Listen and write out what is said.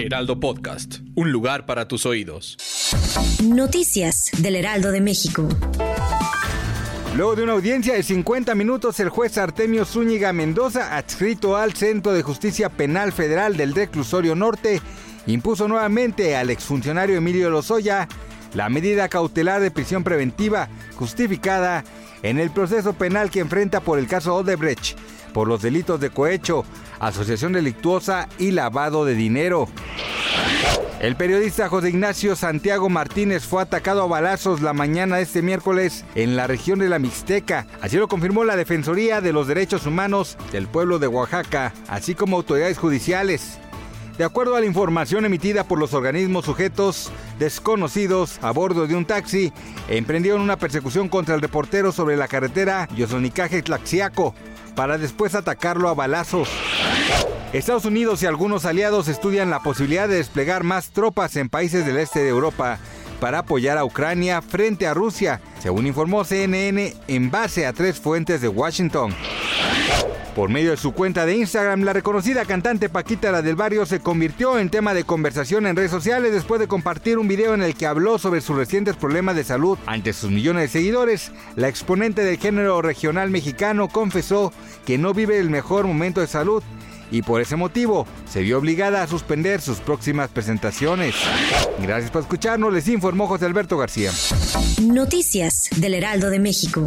Heraldo Podcast, un lugar para tus oídos. Noticias del Heraldo de México. Luego de una audiencia de 50 minutos, el juez Artemio Zúñiga Mendoza, adscrito al Centro de Justicia Penal Federal del Reclusorio Norte, impuso nuevamente al exfuncionario Emilio Lozoya la medida cautelar de prisión preventiva justificada en el proceso penal que enfrenta por el caso Odebrecht por los delitos de cohecho, asociación delictuosa y lavado de dinero. El periodista José Ignacio Santiago Martínez fue atacado a balazos la mañana de este miércoles en la región de la Mixteca. Así lo confirmó la Defensoría de los Derechos Humanos del pueblo de Oaxaca, así como autoridades judiciales. De acuerdo a la información emitida por los organismos sujetos desconocidos a bordo de un taxi, emprendieron una persecución contra el reportero sobre la carretera Yosonicaje-Tlaxiaco para después atacarlo a balazos. Estados Unidos y algunos aliados estudian la posibilidad de desplegar más tropas en países del este de Europa para apoyar a Ucrania frente a Rusia, según informó CNN en base a tres fuentes de Washington. Por medio de su cuenta de Instagram, la reconocida cantante Paquita la del Barrio se convirtió en tema de conversación en redes sociales después de compartir un video en el que habló sobre sus recientes problemas de salud. Ante sus millones de seguidores, la exponente del género regional mexicano confesó que no vive el mejor momento de salud y por ese motivo se vio obligada a suspender sus próximas presentaciones. Gracias por escucharnos, les informó José Alberto García. Noticias del Heraldo de México.